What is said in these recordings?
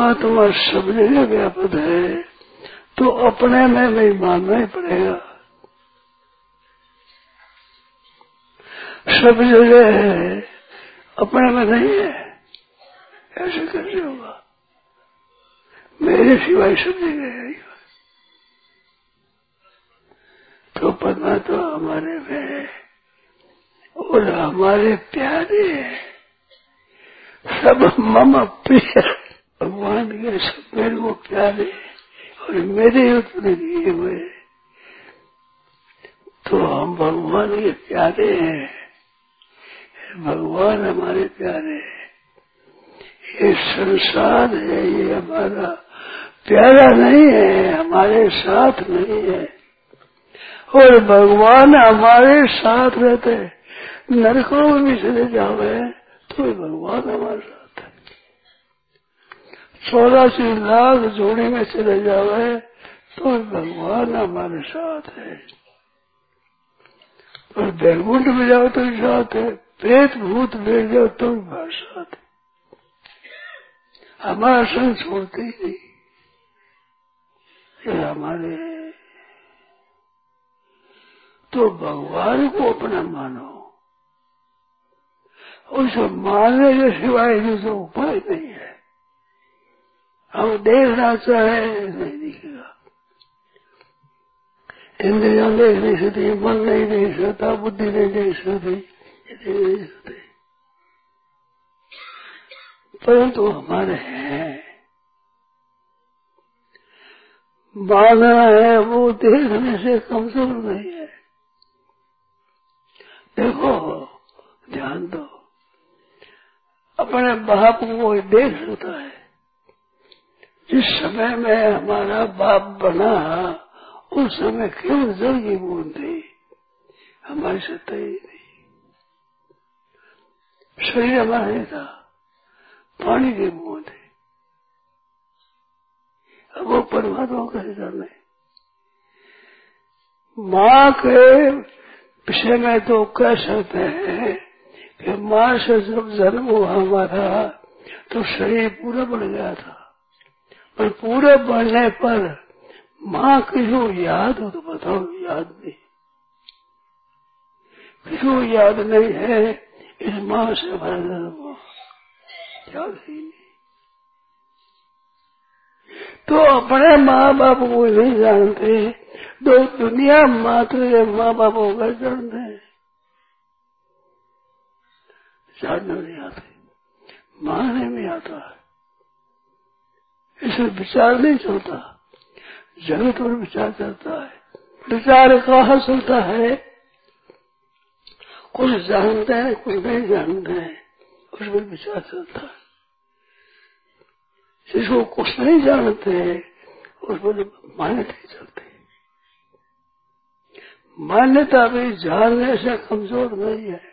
परमात्मा सब जगह व्यापक है तो अपने में नहीं मानना ही पड़ेगा। सब जगह है, अपने में नहीं है। ऐसे कैसे होगा मेरे सिवाय सब जगह है। तो परमात्मा तो हमारे में है, और हमारे प्यारे सब मम प्रिय। भगवान के सब मेरे को प्यारे और मेरे उतने दिए हुए। तो हम भगवान के प्यारे हैं। भगवान हमारे प्यारे हैं। ये संसार है, ये हमारा प्यारा नहीं है, हमारे साथ नहीं है। और भगवान हमारे साथ रहते नरकों में भी चले जावे तो भगवान हमारे साथ चौरासी लाख जोड़ी में चले जावे तो भगवान हमारे साथ है। और बैकुंठ में जाओ तो साथ है प्रेत भूत बैठ जाओ तो हमारे साथ है। हमारा संग छोड़ते ही नहीं। ये हमारे तो भगवान को अपना मानो। उस मानने के सिवाय दूसरा उपाय नहीं है। हम देखना चाहे नहीं दिखेगा। इंद्रिया देख नहीं सकती, मन नहीं देख सकता, बुद्धि नहीं देख सकती देख नहीं सकते। परंतु हमारे हैं। मानना है, वो देखने से कमज़ोर नहीं है। देखो, ध्यान दो। अपने बाप को देख सकता है। जिस समय में हमारा बाप बना, उस समय क्यों जल की बूंद थी हमारी सत्ता ही नहीं। शरीर हमारा नहीं था, पानी की बूंद है अब वो परमात्मा कैसे नहीं माँ के विषय में तो कह सकते हैं कि माँ से जब जन्म हुआ हमारा तो शरीर पूरा बढ़ गया था। पर पूरे बढ़ने पर माँ किसी याद हो तो बताओ, याद नहीं। किसी याद नहीं है, इस माँ से जन्म याद ही नहीं। तो अपने माँ बाप को नहीं जानते, दो दुनिया मात्र माँ बाप को कर जानते हैं। जानना नहीं आते। मानने नहीं आता। इसे विचार नहीं चलता। जगत पर विचार चलता है। विचार कहा चलता है। कुछ जानते हैं, कुछ नहीं जानते हैं। उस पर विचार चलता है। जिसको कुछ नहीं जानते उस पर मान्यता नहीं चलती। मान्यता भी जानने से कमज़ोर नहीं है।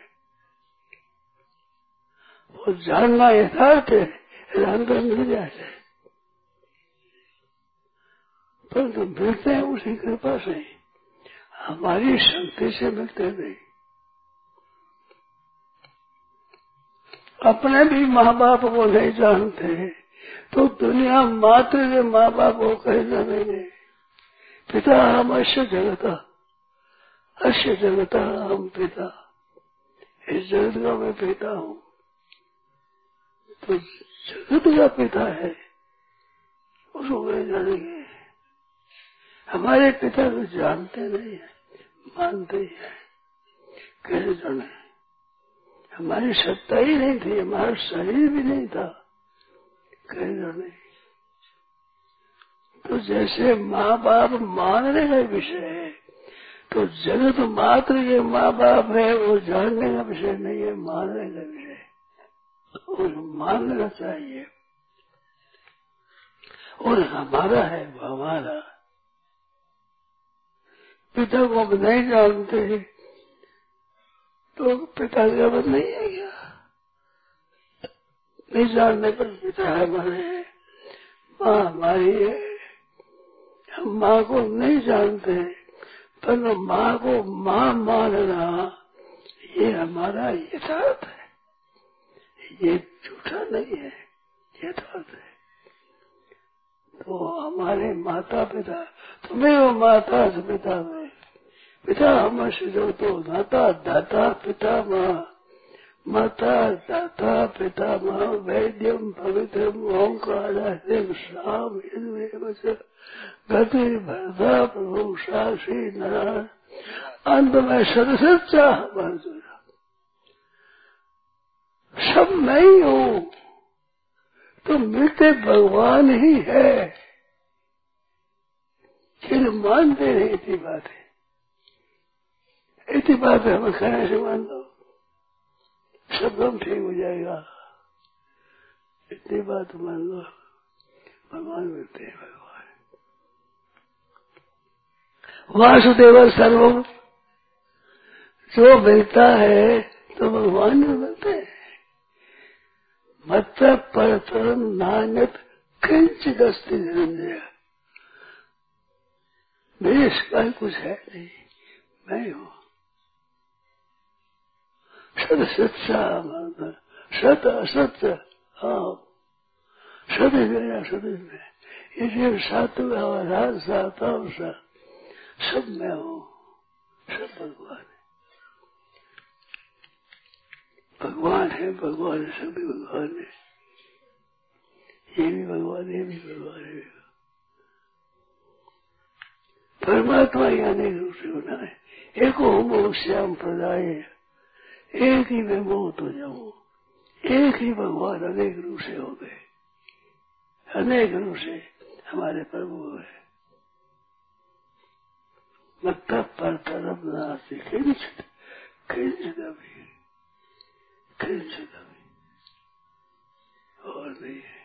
वो जानना यथार्थ है अंदर मिल जाए। परंतु मिलते हैं उसी कृपा से। हमारी शक्ति से मिलते नहीं। अपने भी माँ बाप को नहीं जानते तो दुनिया मात्र के माँ बाप को कह जानेंगे पिता हम अश्य जगता अश्य जगता हम पिता। इस जगत का मैं पिता हूँ। तो जगत का पिता है, उसको कह जानेंगे हमारे पिता को जानते नहीं है, मानते ही है। कैसे जाने, हमारी सत्ता ही नहीं थी, हमारा शरीर भी नहीं था। कहना नहीं तो जैसे माँ बाप मानने का विषय है तो जगत मात्र के माँ बाप है, वो जानने का विषय नहीं है, मानने का विषय और मानना चाहिए। और हमारा है, वो हमारा। पिता को हम नहीं जानते तो पिता जगत नहीं है क्या? नहीं जानने पर पिता है हमारे। माँ हमारी है। हम माँ को नहीं जानते पर माँ को माँ मानना ये हमारा यथार्थ है। ये झूठा नहीं है, यथार्थ है। तो हमारे माता पिता, तुम्हें वो माता पिता में पिता हम जो तो दाता दाता पिता माँ माता दाता पिता माँ वैद्यम पवित्रम ओंकार श्राम गति भरता प्रभु साक्षी नारायण अंत में सदसच्चा सब मैं ही हूँ तो मिलते भगवान ही है। फिर मानते नहीं इतनी बात है इतनी बात हमें कहने से मान लो सब गम ठीक हो जाएगा। इतनी बात मान लो। भगवान मिलते हैं, भगवान। वासुदेव सर्वम। जो मिलता है तो भगवान में मिलते हैं। मत परतरम नान्यत किंचित अस्थि निरंजय। मेरे सिवाय कुछ है नहीं। मैं हूँ। सद सच्चा सत असत हाँ सद गया सद में इसलिए सातव आधार सातव सा सब मैं हूँ सब भगवान है भगवान है भगवान है सभी भगवान है ये भी भगवान ये भी भगवान है परमात्मा ही अनेक रूप से बना है एक होम श्याम प्रदाय एक ही में मोत हो जाऊँ। एक ही भगवान अनेक रूप से हो गए। अनेक रूप से हमारे प्रभु है मत्ता पर तरफ़ किंचित किंचित अभी किंचित अभी और नहीं है।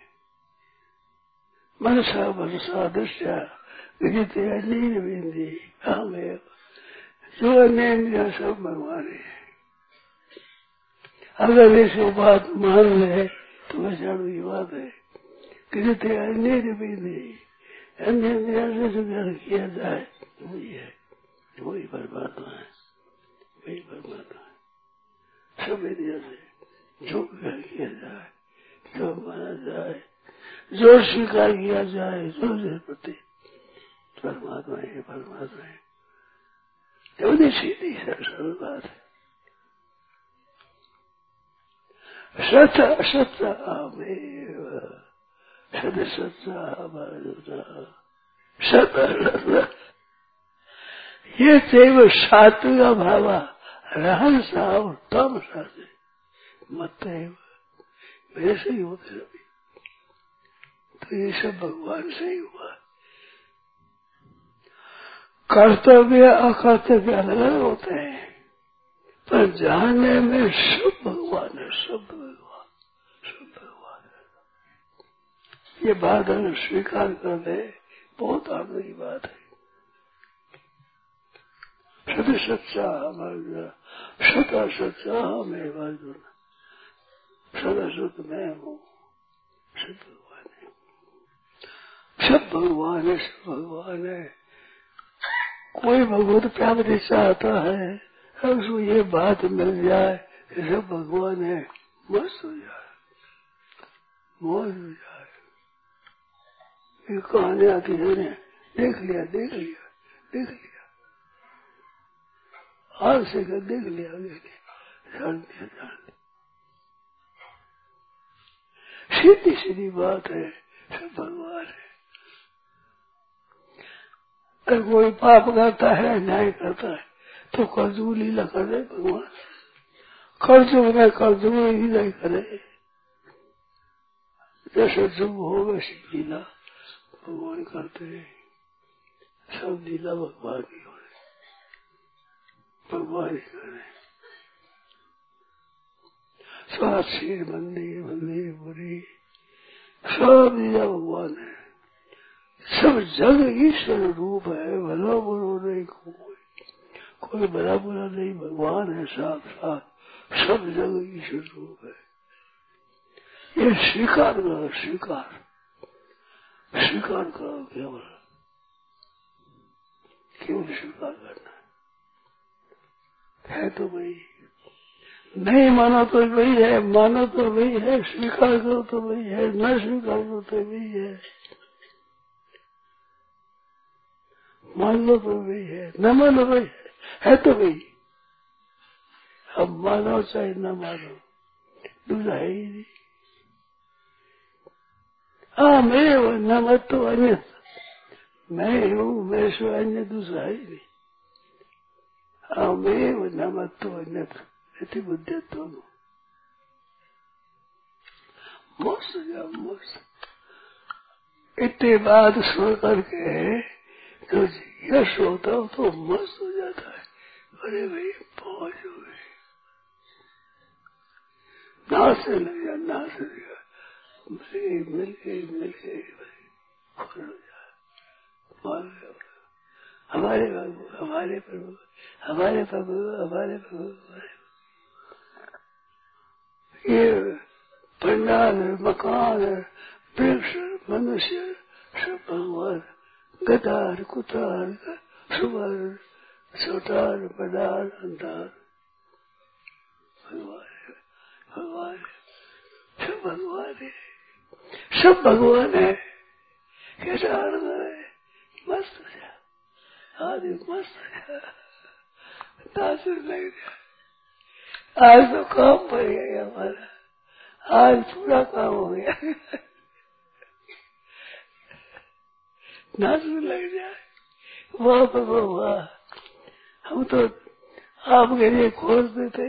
मनसा मनसा, दृष्टा, विदित अनिल बिंदी हमें जो अन्य सब भगवान है। अगर ऐसी बात मान ले तो बेचारू की बात है। किसी कहते अन्य भी नहीं। अन्य से ग्रहण किया जाए वही है। वही परमात्मा है। वही परमात्मा है। सब इंद्रिया से जो ग्रहण किया जाए, जो माना जाए, जो स्वीकार किया जाए, जो प्रति परमात्मा है परमात्मा है। जो सीधी सरल बात है। सत असतामेव सद सत्ता सत ये तेव सात्विक भाव रहन सा और तम सा मत मेरे से ही होते सभी तो ये सब भगवान से ही हुआ कर्तव्य अकर्तव्य अलग अलग होते हैं पर जानने में सब भगवान है, सब भगवान सब भगवान है। ये बात अगर स्वीकार कर दे बहुत आनंद की बात है। सद सच्चा हमारा सदा सच्चा मैं अर्जुन सदा सत मैं हूँ, सब भगवान है। सब भगवान है, सब भगवान है। कोई भगवत प्राप्ति चाहता है। उसको ये बात मिल जाए कि सब भगवान है मस्त हो जाए मौज हो जाए। ये कहानी आती है ने, देख लिया देख लिया देख लिया। हाल से कर देख लिया देख लिया। जान लिया जान लिया सीधी सीधी बात है, सब भगवान है। कोई पाप करता है, न्याय करता है तो कर्जू लीला कर करे भगवान। कर्ज में कर्ज नहीं करे। जैसे जुग हो, वैसी लीला भगवान करते हैं। सब लीला भगवान की हो रही भगवान ही करे साक्षी मंदिर मंदिर बुरी सब लीला भगवान है। सब जग ईश्वर रूप है, भला बुरो नहीं कोई। कोई बड़ा बुरा नहीं भगवान है साथ साथ सब जगह ईश्वर रूप है। ये स्वीकार करो स्वीकार। स्वीकार करो केवल क्यों स्वीकार करना है? तो वही। नहीं मानो तो वही है मानो तो वही है स्वीकार करो तो वही है न स्वीकार करो तो वही है। मान लो तो वही है न मानो वही है, है तो वही अब मानो चाहे न मानो दूसरा है ही नहीं। हाँ मेरे वो न मत तो अन्य मैं हूँ, मैं सो अन्य, दूसरा है ही नहीं। हाँ मैं वो न तो अन्य इति बुद्धि दोनों मस्त जाओ मस्त। इतने बाद सुन करके तो यश होता हो तो मस्त हो जाता है। अरे भाई पहुँच हो गए। नाचने लग गया नाचने लगा गई मिल गई मिल गई खुश हो जाए हमारे बाबू हमारे प्रभु हमारे प्रभु हमारे प्रभु, हमारे ये पंडाल मकान वृक्ष मनुष्य सब भगवान गदार कुतार सुवर छोटार बडार अंधार। भगवान भगवान सब भगवान है। सब भगवान है। कैसा आनंद है? मस्त है। आदि मस्त है। नाचने लग गया आज तो काम पड़ गया हमारा। आज पूरा काम हो गया नाचने लग जाए वाह बाबा वाह। हम तो आपके लिए खोज देते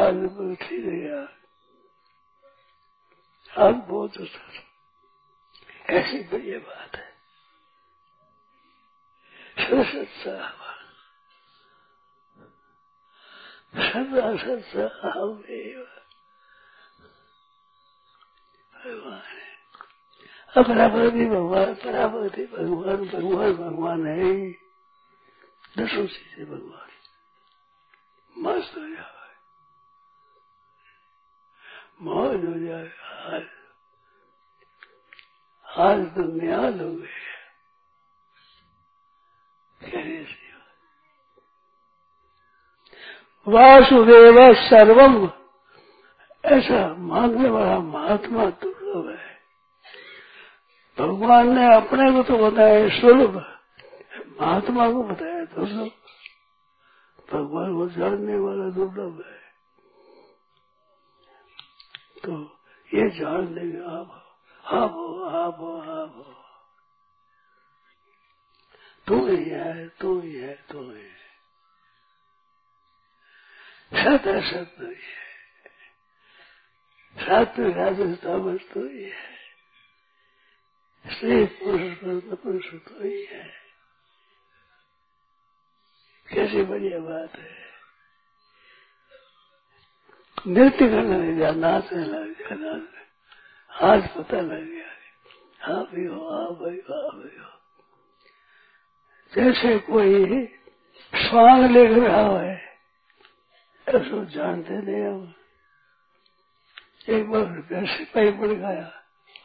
आज ठीक है यार। आज बहुत अच्छा ऐसी बढ़िया बात है। सरस्वत साहब। सदा सत्य अहमेव भगवान अपरापति भगवान परापति भगवान भगवान भगवान है। दसों चीज़ें भगवान। मस्त हो। जाए मौज हो जाए आज आज तो न्याल हो गए। वासुदेव सर्वम। ऐसा मांगने वाला महात्मा है भगवान ने अपने को तो बताया सुलभ महात्मा को बताया दुर्लभ भगवान को जानने वाला दुर्लभ है। तो ये जान लेंगे, आप आप आप आप तू ही है, तू ही है, तू ही है। सदा सत्य ही है। सात्विक राजस्थामस तो ही है। स्त्री पुरुष पुरुष तो ही है कैसी बढ़िया बात है। नृत्य करने लग गया, नाचने लग गया नाच आज पता लग गया हाँ भी हो हाँ भाई हाँ भी हो। जैसे कोई स्वांग लिख रहा है, ऐसा जानते नहीं हम। एक बार कैसे पाई पड़ गया,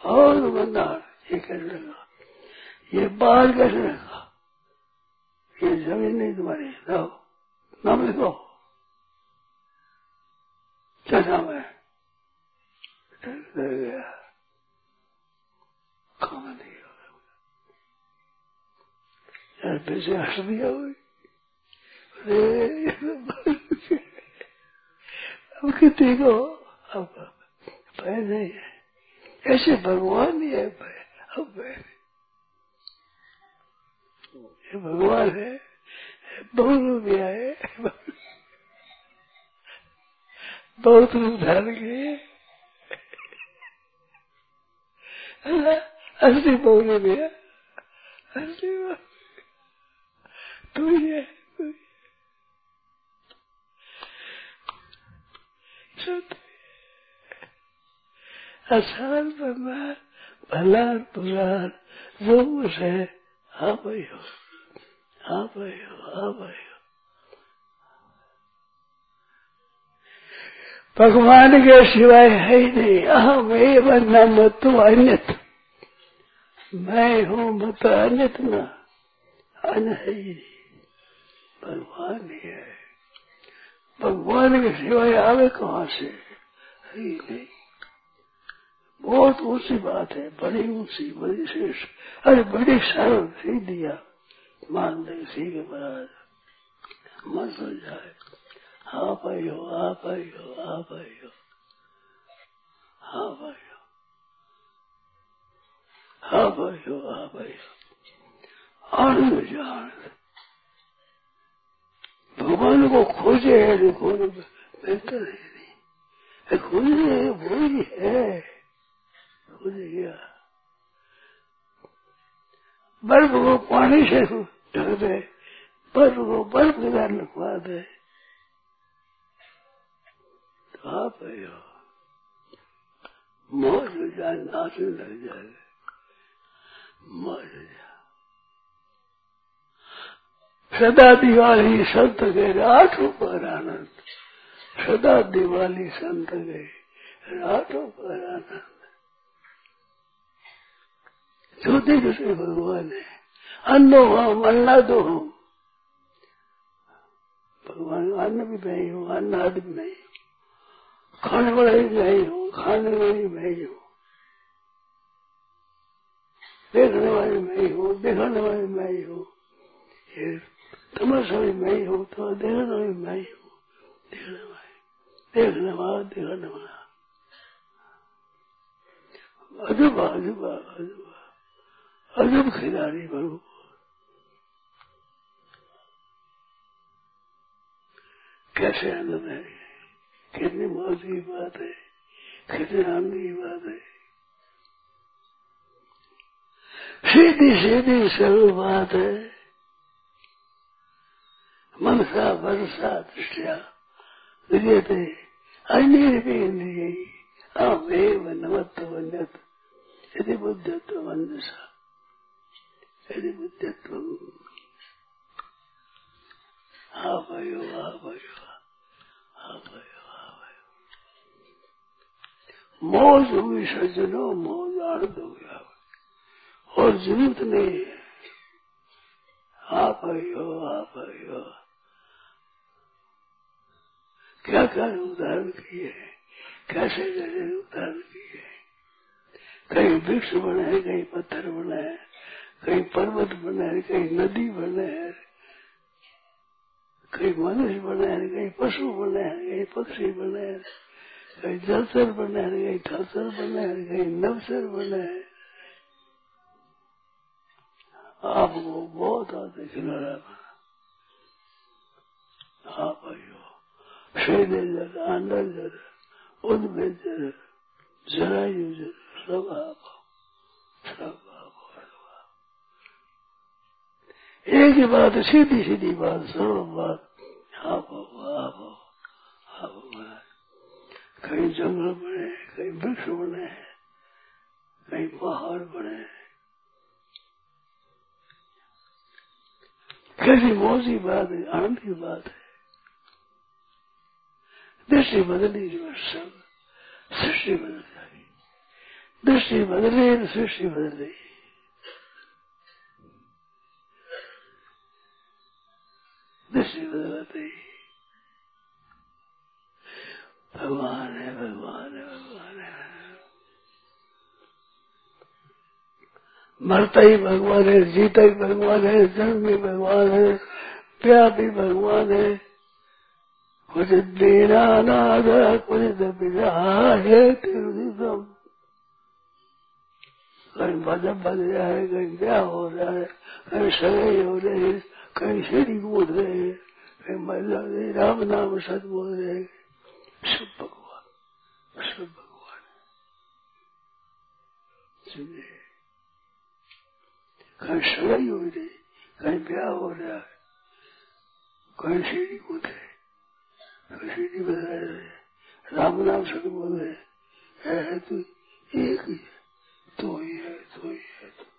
और बंदा ये कैसे ये बाहर कैसे लगा ये ज़मीन नहीं तुम्हारी। लाओ, नाम लिखो। क्या नाम है? गया। कौन नहीं यार पीछे हंस दिया हुई अब कितने को? अब भय नहीं है। ऐसे भगवान ही है भय भगवान, है बहुत है बहुत रूप धारण किए असली बोलने में असली तू ही है बना भला बुरा जो कुछ है आप ही, हो आप ही, हो आप ही। हो भगवान के सिवाय है ही नहीं। अहम एवं न मत अन्य मैं हूँ मत अन्यत न अन है ही नहीं भगवान ही है। भगवान के सिवाय आवे कहाँ से? है ही नहीं। बहुत ऊँची बात है, बड़ी ऊँची, बड़ी शेष अरे बड़ी सरल सी दिया। मान सी के महाराज मत हो जाए। आप आई हो, आप आई हो, आप आई हो। हाँ भाई हो। हाँ भाई हो हाँ भाई हो। आनंद आनंद। भगवान को खोजे है, देखो बेहतर है नहीं। खोजे वही है। खोज गया बर्फ़ को पानी से ढक दे बर्फ़ को बर्फ़ के साथ लगवा दे। तो आप हो जाए लग हो जाए। सदा दिवाली संत गए राठों पर आनंद। सदा दिवाली संत गए राठों पर आनंद। छोटे छोटे भगवान है। अन्नो हम अन्ना दो हम भगवान अन्न भी मैं हूँ अन्नाद भी मैं खाने वाला ही मैं हूँ, खाने वाली मैं ही हूँ। देखने वाली मैं ही हूँ, दिखाने वाली मैं ही। हूँ तमाशा भी मैं ही हूँ तो देखने वाली मैं ही हूँ। देखने वाली, देखने वाला, दिखाने वाला। अजूबा अजूबा अजूबा। अजूब खिलाड़ी बनू। कैसे आनंद है? कितनी मौज की बात है? कितनी आनंद की बात है? सीधी सीधी सरल बात है। मनसा वर्षा दृष्टिया। विजयते अन्य इंद्रिय अमेव नमत्व वन्यत। यदि बुद्धत्व वंदसा हाँ हाँ हाँ भयो मौज हुई सज्जनों मौज आनंद हो गया और जीवित नहीं है आप हो आप हो क्या क्या उदाहरण किए कैसे कैसे उदाहरण किए कहीं वृक्ष बने हैं कहीं पत्थर बने हैं कहीं पर्वत बने हैं, कहीं नदी बने हैं, कहीं मनुष्य बने हैं, कहीं पशु बने हैं, कहीं पक्षी बने हैं, कहीं जलसर बने हैं, कहीं थलसर बने हैं, कहीं नवसर बने हैं। आपको बहुत आते खिलाना आप आइयो। शेदे जर अंडर जर उद्भिद जर जरायु जर, सब आप सब एक ही बात सीधी सीधी बात। सरल बात आप आप आप कहीं जंगल बने, कहीं वृक्ष बने, कहीं पहाड़ बने। कैसी मौजी बात है, आनंद की बात है। दृष्टि बदली जो सब सृष्टि बदल जाएगी। दृष्टि बदले सृष्टि बदल दृष्टि बदलते भगवान है भगवान है भगवान है मरता ही भगवान है जीता ही भगवान है जन्म भी भगवान है प्यार भी भगवान है कुछ देना नाद कुछ बिना है तीर्थम कहीं बज रहा है कहीं ब्याह हो रहा है कहीं सगाई हो रही है कहीं सीढ़ी बोल रहे हैं? कहीं महिला राम नाम सत बोल रहे हैं। सब भगवान सब भगवान। कहीं सगाई हो रही, कहीं ब्याह हो रहा है। कहीं सीढ़ी कूद रहे कहीं सीढ़ी बजा रहे राम नाम सत बोल रहे है तो एक ही है। तो ही है तो ही है तो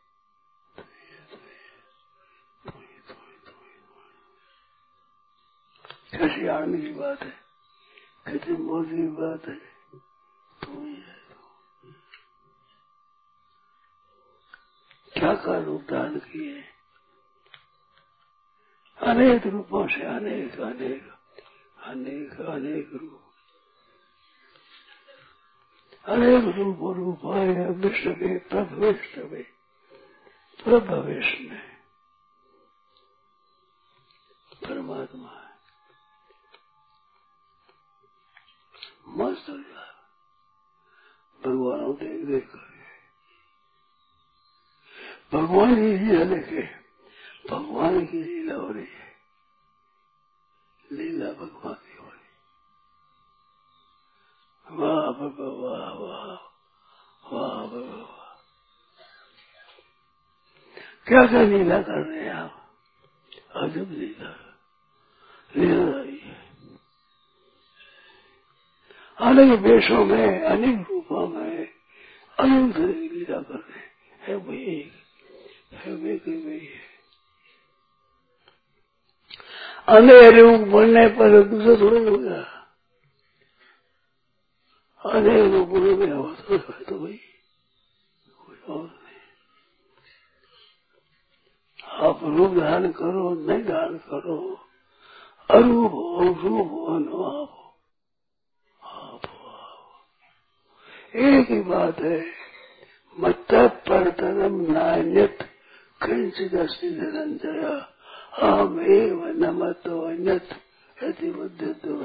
कैसी आनंद की बात है कितनी मौज की बात है तू ही है साकार रूप धारण किए अनेक रूपों से अनेक अनेक अनेक अनेक रूप। अनेक रूप रूपाय विष्णवे प्रभविष्णवे प्रभवेश में परमात्मा मस्त हो जाए भगवान देख देख कर भगवान की लीला देखे भगवान की लीला हो रही है। लीला भगवान की हो रही वाह बाबा वाह वाह वाह वाह क्या क्या लीला कर रहे हैं आप? अजब लीला। लीला अनेक वेशों में, अनेक रूपों में, अनंत लीला कर रहे हैं। है वही है वे की वही है। अनेक रूप बनने पर दूसरा थोड़ा होगा। अनेक रूप बोलो में होता है तो भाई कोई और नहीं। आप रूप धारण करो, नहीं धारण करो। अरूप हो रूप हो आप। एक ही बात है मत पर धर्म नान्यत किंचित निरंजय हम एव न मतो अन्यत यदि बुद्धि तो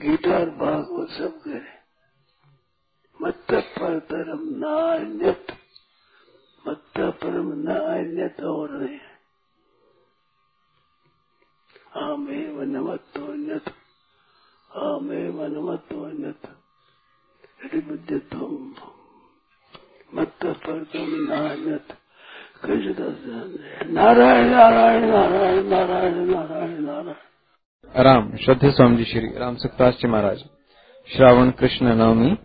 गीता और भागवत सब करें मत पर धर्म नान्यत मत परम न अन्यत और नहीं आमेव नमत्तो अन्यत। बुद्धित्वम मत नारायण नारायण नारायण नारायण नारायण नारायण। राम, श्रद्धे स्वामी जी श्री राम सुखदास जी महाराज। श्रावण कृष्ण नवमी,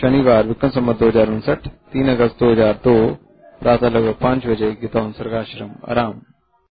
शनिवार, विक्रम संबत दो हज़ार उनसठ, तीन अगस्त दो हज़ार दो प्रातः लगभग पाँच बजे गीता सर्गाश्रम आराम